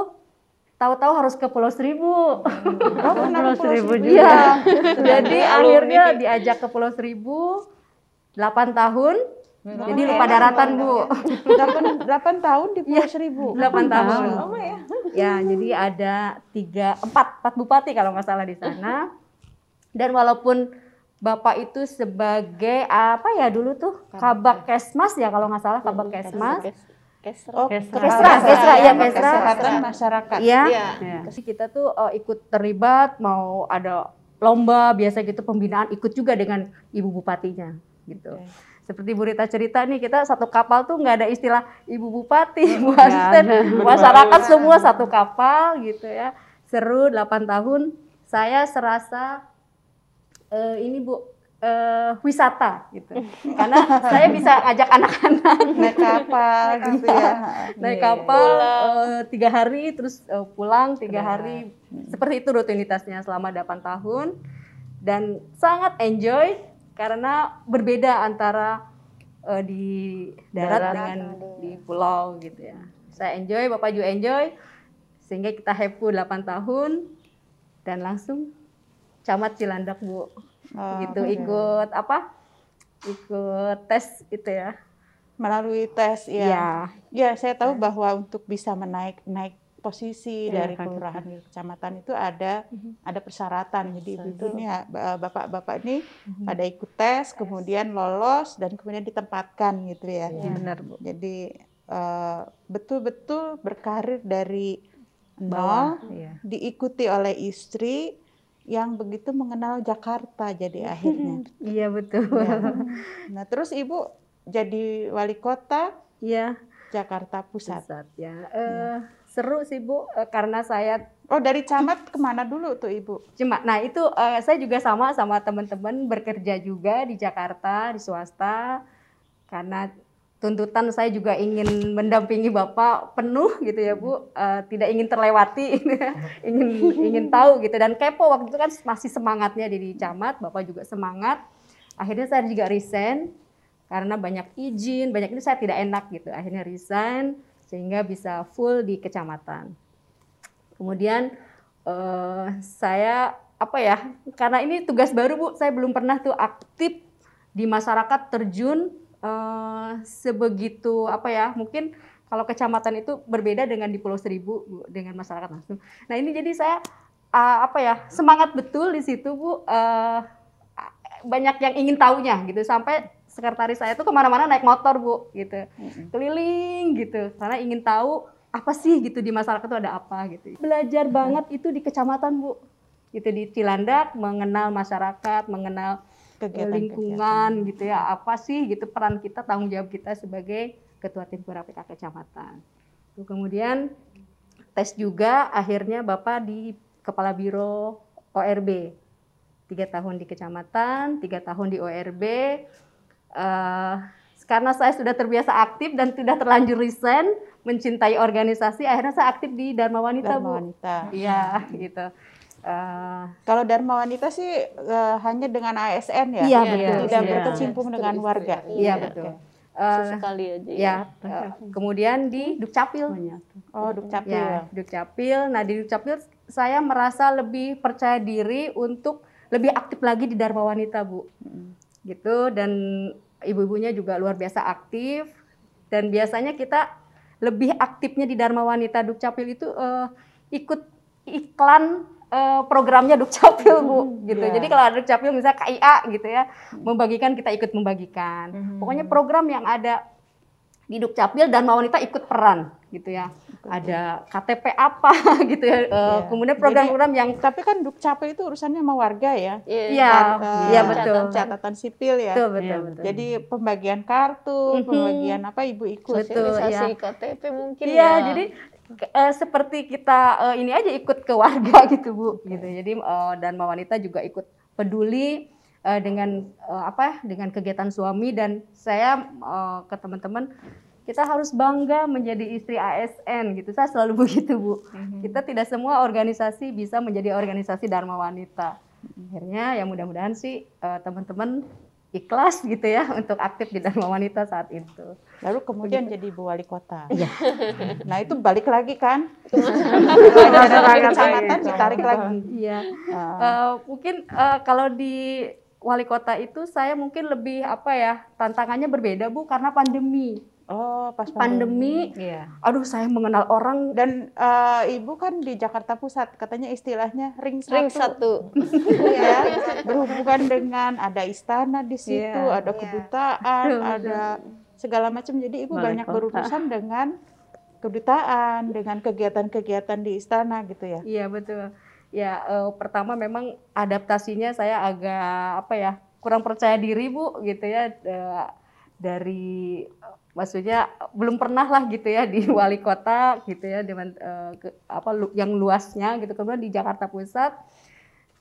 tahu-tahu harus ke Pulau Seribu oh, Pulau Seribu juga ya. jadi akhirnya diajak ke Pulau Seribu 8 tahun Oh, Jadi lupa daratan bu. Delapan tahun di Pulau ya, Seribu. Delapan tahun. Oh, ya. ya, jadi ada tiga empat empat bupati kalau nggak salah di sana. Dan walaupun Bapak itu sebagai apa ya dulu tuh kabak kesmas ya kalau nggak salah kabak kesmas. Kesra. Oh, kesra. Kesra, kesra, ya kesra. Kesehatan masyarakat. Iya. Ya. ya. Kita tuh uh, ikut terlibat mau ada lomba biasa gitu pembinaan ikut juga dengan ibu bupatinya gitu. Okay. Seperti Bu Rita cerita nih kita satu kapal tuh nggak ada istilah ibu bupati, bu asisten, masyarakat semua satu kapal gitu ya. Seru 8 tahun. Saya serasa uh, ini Bu uh, wisata gitu. Karena saya bisa ajak anak-anak naik kapal gitu ya. Naik iya. kapal uh, tiga hari terus uh, pulang tiga hari. Seperti itu rutinitasnya selama 8 tahun dan sangat enjoy karena berbeda antara uh, di darat, darat dengan di pulau gitu ya. Saya enjoy, Bapak juga enjoy sehingga kita happy 8 tahun dan langsung Camat Cilandak Bu. Oh, gitu okay. ikut apa? Ikut tes itu ya. Melalui tes ya. Ya, ya saya tahu bahwa untuk bisa menaik naik posisi ya, dari kelurahan ke kecamatan itu ada uh-huh. ada persyaratan. Jadi itu nih bapak-bapak ini uh-huh. pada ikut tes, kemudian lolos dan kemudian ditempatkan gitu ya. ya. Benar Bu. Jadi uh, betul-betul berkarir dari nol, ya. diikuti oleh istri, yang begitu mengenal Jakarta jadi akhirnya. Iya betul. Ya. Nah terus ibu jadi wali kota. Iya. Jakarta Pusat. Pusat ya. Uh, Seru sih bu, uh, karena saya. Oh dari camat ke mana dulu tuh ibu? Cuma, nah itu uh, saya juga sama sama teman-teman bekerja juga di Jakarta di swasta karena tuntutan saya juga ingin mendampingi Bapak penuh gitu ya Bu, uh, tidak ingin terlewati, ingin ingin tahu gitu dan kepo waktu itu kan masih semangatnya di camat, Bapak juga semangat. Akhirnya saya juga resign karena banyak izin, banyak ini saya tidak enak gitu. Akhirnya resign sehingga bisa full di kecamatan. Kemudian uh, saya apa ya? Karena ini tugas baru Bu, saya belum pernah tuh aktif di masyarakat terjun uh, sebegitu apa ya mungkin kalau kecamatan itu berbeda dengan di Pulau Seribu Bu, dengan masyarakat langsung. Nah ini jadi saya uh, apa ya semangat betul di situ Bu uh, banyak yang ingin tahunya gitu. Sampai sekretaris saya tuh ke mana-mana naik motor Bu gitu. Keliling gitu. Karena ingin tahu apa sih gitu di masyarakat itu ada apa gitu. Belajar banget itu di kecamatan Bu. Gitu di Cilandak mengenal masyarakat mengenal kegiatan, lingkungan kegiatan. gitu ya apa sih gitu peran kita tanggung jawab kita sebagai ketua tim PK kecamatan. Kemudian tes juga akhirnya Bapak di Kepala Biro ORB. Tiga tahun di kecamatan, tiga tahun di ORB. Uh, karena saya sudah terbiasa aktif dan sudah terlanjur resign, mencintai organisasi, akhirnya saya aktif di Dharma Wanita, Dharma Wanita. Iya, gitu. Uh, Kalau Dharma Wanita sih uh, hanya dengan ASN ya, iya, betul. tidak iya. berkecimpung dengan warga. Iya betul. Uh, Sesekali aja. Ya. Uh, kemudian di Dukcapil. Oh, Dukcapil. Ya, Dukcapil. Nah di Dukcapil saya merasa lebih percaya diri untuk lebih aktif lagi di Dharma Wanita bu, hmm. gitu. Dan ibu-ibunya juga luar biasa aktif. Dan biasanya kita lebih aktifnya di Dharma Wanita Dukcapil itu uh, ikut iklan uh, programnya Dukcapil Bu gitu. Yeah. Jadi kalau ada Dukcapil misalnya KIA gitu ya, membagikan kita ikut membagikan. Hmm. Pokoknya program yang ada di Dukcapil dan wanita ikut peran gitu ya. Ada KTP apa gitu ya. Yeah. kemudian program-program yang tapi kan Dukcapil itu urusannya sama warga ya. Iya, yeah. uh, yeah, betul. Catatan sipil ya. Betul, betul, betul. Jadi pembagian kartu, pembagian apa Ibu ikut. Betul, ya. KTP mungkin Iya, ya. jadi uh, seperti kita uh, ini aja ikut ke warga gitu bu. Gitu. Jadi uh, dan wanita juga ikut peduli uh, dengan uh, apa dengan kegiatan suami. Dan saya uh, ke teman-teman kita harus bangga menjadi istri ASN gitu. Saya selalu begitu bu. Mm-hmm. kita tidak semua organisasi bisa menjadi organisasi dharma wanita. Akhirnya ya mudah-mudahan sih uh, teman-teman ikhlas gitu ya untuk aktif di Dharma Wanita saat itu. Lalu kemudian Begitu. jadi ibu wali kota. Iya. nah itu balik lagi kan? kecamatan ditarik lagi. Iya. Uh. Uh, mungkin uh, kalau di wali kota itu saya mungkin lebih apa ya tantangannya berbeda bu karena pandemi. Oh, pas pandemi. pandemi iya. Aduh, saya mengenal orang dan uh, ibu kan di Jakarta Pusat, katanya istilahnya ring satu. Ring satu. ya, berhubungan dengan ada istana di situ, yeah, ada yeah. kedutaan, ada segala macam. Jadi ibu Balik banyak kota. berurusan dengan kedutaan, dengan kegiatan-kegiatan di istana gitu ya. Iya betul. Ya, uh, pertama memang adaptasinya saya agak apa ya kurang percaya diri bu, gitu ya. Uh, dari maksudnya belum pernah lah gitu ya di wali kota gitu ya dengan uh, ke, apa lu, yang luasnya gitu kemudian di Jakarta Pusat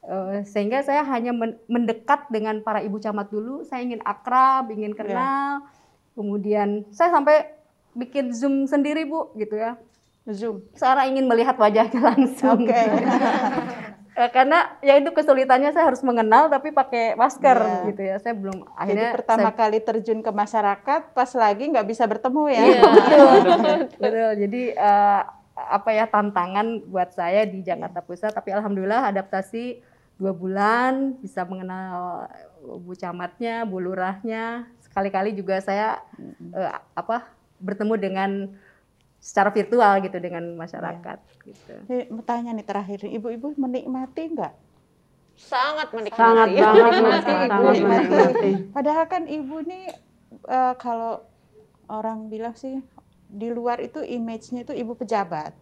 uh, sehingga saya hanya men, mendekat dengan para ibu camat dulu saya ingin akrab ingin iya. kenal yeah. kemudian saya sampai bikin zoom sendiri bu gitu ya zoom sekarang ingin melihat wajahnya langsung okay. karena ya itu kesulitannya saya harus mengenal tapi pakai masker yeah. gitu ya saya belum akhirnya Jadi pertama saya... kali terjun ke masyarakat pas lagi nggak bisa bertemu ya yeah. betul betul jadi uh, apa ya tantangan buat saya di Jakarta yeah. Pusat tapi alhamdulillah adaptasi dua bulan bisa mengenal bu camatnya bu lurahnya sekali-kali juga saya uh, apa bertemu dengan secara virtual gitu dengan masyarakat ya. gitu. Tanya nih terakhir, ibu-ibu menikmati enggak? Sangat menikmati. Sangat banget menikmati. menikmati. Padahal kan ibu nih uh, kalau orang bilang sih di luar itu image-nya itu ibu pejabat.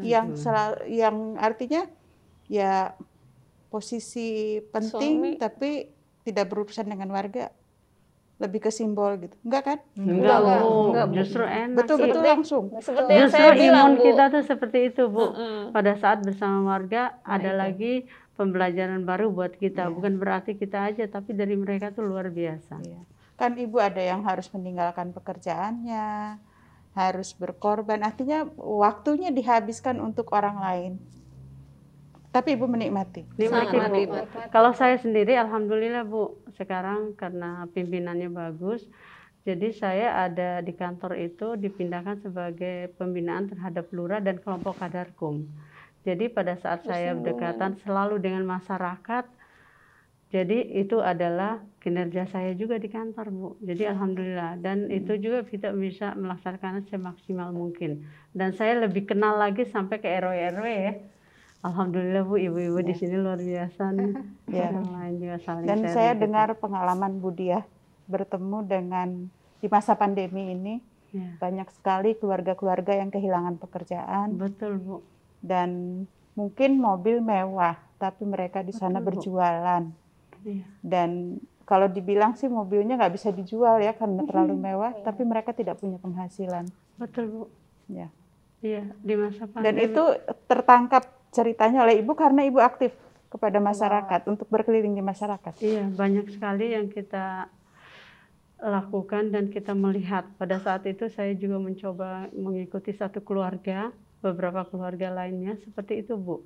Yang selalu yang artinya ya posisi penting Suami. tapi tidak berurusan dengan warga lebih ke simbol gitu. Enggak kan? Enggak, enggak, enggak, justru enak. Betul-betul langsung. Seperti yang justru saya bilang, imun Bu. kita tuh seperti itu, Bu. Uh -uh. Pada saat bersama warga nah, ada itu. lagi pembelajaran baru buat kita. Yeah. Bukan berarti kita aja, tapi dari mereka tuh luar biasa. Yeah. Kan Ibu ada yang harus meninggalkan pekerjaannya, harus berkorban. Artinya waktunya dihabiskan untuk orang lain tapi ibu menikmati. Menikmati, bu. Kalau saya sendiri, alhamdulillah bu, sekarang karena pimpinannya bagus, jadi saya ada di kantor itu dipindahkan sebagai pembinaan terhadap lurah dan kelompok kadarkum. Jadi pada saat saya berdekatan selalu dengan masyarakat, jadi itu adalah kinerja saya juga di kantor bu. Jadi alhamdulillah dan hmm. itu juga kita bisa melaksanakan semaksimal mungkin. Dan saya lebih kenal lagi sampai ke RW RW ya Alhamdulillah Bu, ibu-ibu di ya. sini luar biasa nih. ya. Lain juga saling Dan saya gitu. dengar pengalaman Bu Dia bertemu dengan di masa pandemi ini ya. banyak sekali keluarga-keluarga yang kehilangan pekerjaan. Betul Bu. Dan mungkin mobil mewah, tapi mereka di sana Betul, berjualan. Ya. Dan kalau dibilang sih mobilnya nggak bisa dijual ya karena terlalu mewah, Iya. tapi mereka tidak punya penghasilan. Betul Bu. Ya. Iya di masa Dan pandemi. itu tertangkap ceritanya oleh ibu karena ibu aktif kepada masyarakat untuk berkeliling di masyarakat. Iya, banyak sekali yang kita lakukan dan kita melihat. Pada saat itu saya juga mencoba mengikuti satu keluarga, beberapa keluarga lainnya seperti itu, Bu.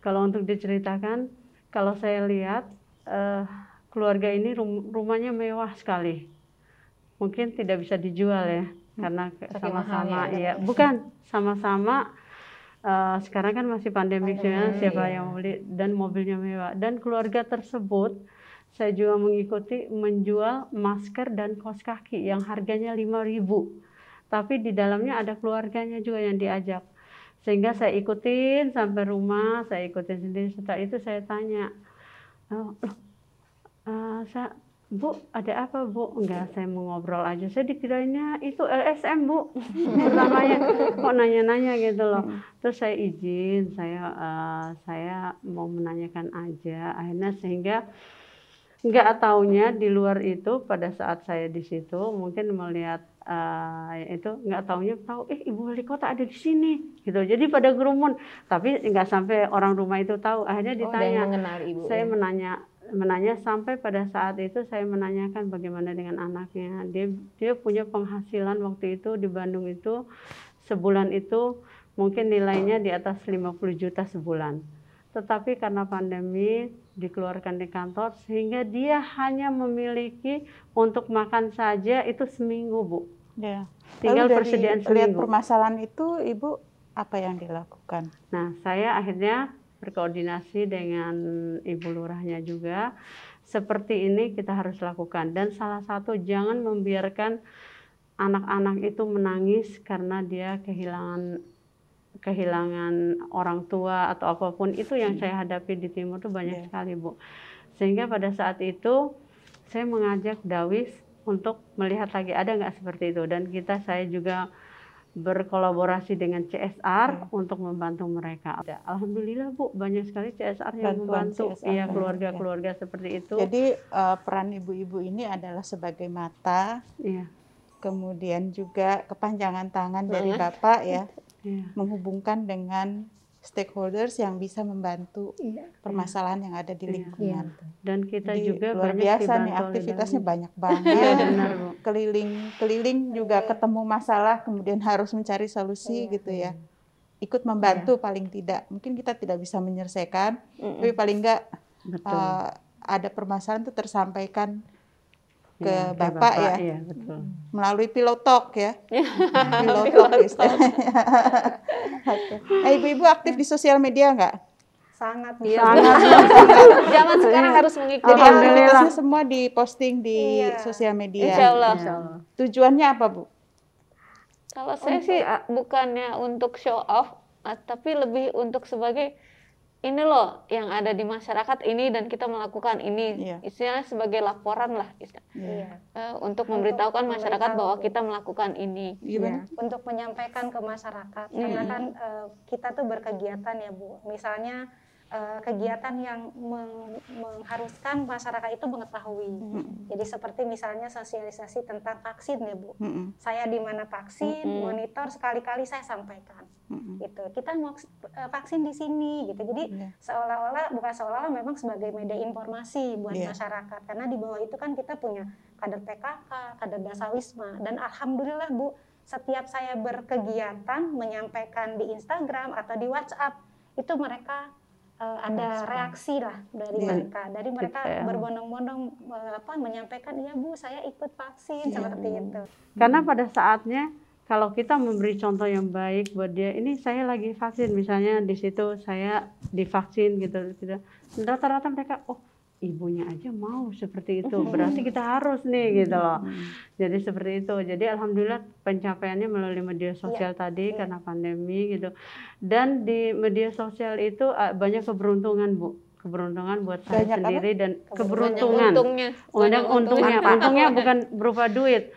Kalau untuk diceritakan, kalau saya lihat eh, keluarga ini rum- rumahnya mewah sekali. Mungkin tidak bisa dijual ya, karena ke- Saking sama-sama ya, ada. bukan sama-sama eh, sekarang kan masih pandemi Pandemi, siapa iya. yang mau beli dan mobilnya mewah. Dan keluarga tersebut saya juga mengikuti menjual masker dan kaos kaki yang harganya 5.000 tapi di dalamnya ada keluarganya juga yang diajak. Sehingga saya ikutin sampai rumah saya ikutin sendiri. Setelah itu saya tanya oh, loh, eh, saya Bu, ada apa Bu? Enggak, saya mau ngobrol aja. Saya dikiranya itu LSM Bu. Pertamanya kok nanya-nanya gitu loh. Terus saya izin, saya eh, saya mau menanyakan aja. Akhirnya sehingga nggak taunya di luar itu pada saat saya di situ mungkin melihat eh, itu nggak taunya tahu eh ibu wali kota ada di sini gitu jadi pada gerumun tapi nggak sampai orang rumah itu tahu akhirnya Oh, ditanya mengenal ibu. saya ya. menanya menanya sampai pada saat itu saya menanyakan bagaimana dengan anaknya dia dia punya penghasilan waktu itu di Bandung itu sebulan itu mungkin nilainya di atas 50 juta sebulan tetapi karena pandemi dikeluarkan di kantor sehingga dia hanya memiliki untuk makan saja itu seminggu bu Ya. tinggal Lalu dari persediaan lihat seminggu permasalahan itu, ibu apa yang dilakukan? Nah, saya akhirnya berkoordinasi dengan ibu lurahnya juga. Seperti ini kita harus lakukan dan salah satu jangan membiarkan anak-anak itu menangis karena dia kehilangan kehilangan orang tua atau apa pun itu yang saya hadapi di timur itu banyak Iya. sekali, Bu. Sehingga pada saat itu saya mengajak Dawis untuk melihat lagi ada nggak seperti itu dan kita saya juga berkolaborasi dengan CSR untuk membantu mereka. Alhamdulillah Bu, banyak sekali CSR yang Bantuan membantu CSR, iya ya. keluarga-keluarga seperti itu. Jadi eh, peran ibu-ibu ini adalah sebagai mata, Iya, kemudian juga kepanjangan tangan dari bapak ya, iya. menghubungkan dengan stakeholders yang bisa membantu permasalahan yang ada di Iya. lingkungan. Dan kita Jadi juga luar banyak biasa nih aktivitasnya Dawis. banyak Iya banget. benar Bu. keliling keliling juga ketemu masalah kemudian harus mencari solusi gitu ya ikut membantu paling tidak mungkin kita tidak bisa menyelesaikan tapi paling enggak Betul. eh, ada permasalahan itu tersampaikan ke Iya, Bapak ya. Iya, betul. melalui pilotok ya pilotok istilahnya Oke. Nah, ibu-ibu aktif di sosial media enggak sangat Iya, dia Zaman sekarang harus mengikuti. jadi aktivitasnya semua diposting di Iya. sosial media Insya Allah. tujuannya apa bu Kalau saya sih ah, bukannya untuk show off, ah, tapi lebih untuk sebagai ini loh yang ada di masyarakat ini dan kita melakukan ini. Iya. Istilahnya sebagai laporan lah istilah- Iya. eh, untuk memberitahukan masyarakat memberitahu. bahwa kita melakukan ini. gimana untuk menyampaikan ke masyarakat Iya. karena kan eh, kita tuh berkegiatan ya bu misalnya eh, kegiatan yang meng- mengharuskan masyarakat itu mengetahui jadi seperti misalnya sosialisasi tentang vaksin ya bu Mm-mm. saya di mana vaksin Mm-mm. monitor sekali-kali saya sampaikan Mm-mm. gitu kita mau eh, vaksin di sini gitu jadi Iya. seolah-olah bukan seolah-olah memang sebagai media informasi buat Iya. masyarakat karena di bawah itu kan kita punya kader PKK, kader Dasawisma dan alhamdulillah Bu setiap saya berkegiatan menyampaikan di Instagram atau di WhatsApp itu mereka eh, ada Respon. reaksi lah dari Iya. mereka dari mereka Gitu berbondong-bondong eh, apa menyampaikan ya Bu saya ikut vaksin Iya. seperti itu Karena pada saatnya kalau kita memberi contoh yang baik buat dia, ini saya lagi vaksin, misalnya di situ saya divaksin gitu, gitu. Rata-rata mereka, oh ibunya aja mau seperti itu, berarti kita harus nih gitu loh. Jadi seperti itu. Jadi alhamdulillah pencapaiannya melalui media sosial tadi iya. karena pandemi gitu. Dan di media sosial itu ah, banyak keberuntungan bu, keberuntungan buat saya Banyak apa? sendiri dan keberuntungan. untungnya. Banyak untungnya, untungnya bukan berupa duit.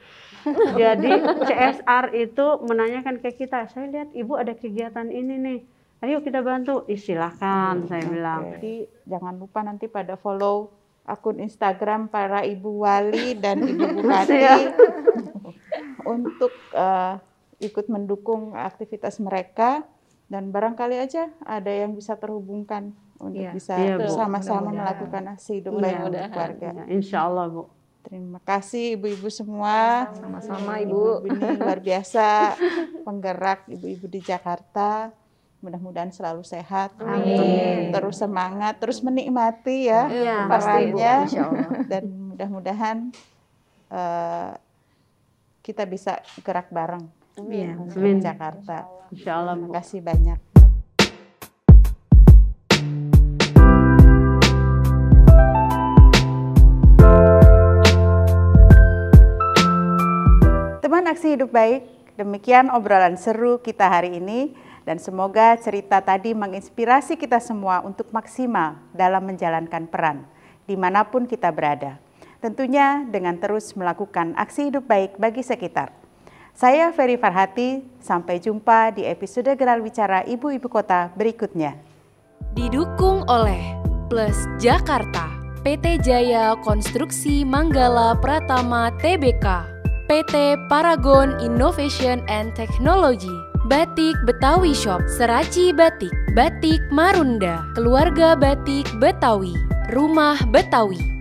Jadi CSR itu menanyakan ke kita, saya lihat ibu ada kegiatan ini nih, ayo kita bantu. Ih, silahkan, saya bilang. Jadi jangan lupa nanti pada follow akun Instagram para ibu wali dan ibu bupati untuk uh, ikut mendukung aktivitas mereka dan barangkali aja ada yang bisa terhubungkan untuk ya, bisa iya, bersama-sama melakukan aksi hidup baik untuk keluarga. Ya, insya Allah Bu. Terima kasih ibu-ibu semua. Sama-sama ibu. ibu. Ini luar biasa penggerak ibu-ibu di Jakarta. Mudah-mudahan selalu sehat, Amin. terus semangat, terus menikmati ya, ya perannya, dan mudah-mudahan uh, kita bisa gerak bareng Amin. Amin. Jakarta. Insya Allah. Terima kasih banyak. Teman Aksi Hidup Baik, demikian obrolan seru kita hari ini dan semoga cerita tadi menginspirasi kita semua untuk maksimal dalam menjalankan peran di mana pun kita berada. Tentunya dengan terus melakukan aksi hidup baik bagi sekitar. Saya Ferry Farhati, sampai jumpa di episode Geral Bicara Ibu-Ibu Kota berikutnya. Didukung oleh Plus Jakarta, PT Jaya Konstruksi Manggala Pratama Tbk, PT Paragon Innovation and Technology, Batik Betawi Shop, Seraci Batik, Batik Marunda, Keluarga Batik Betawi, Rumah Betawi,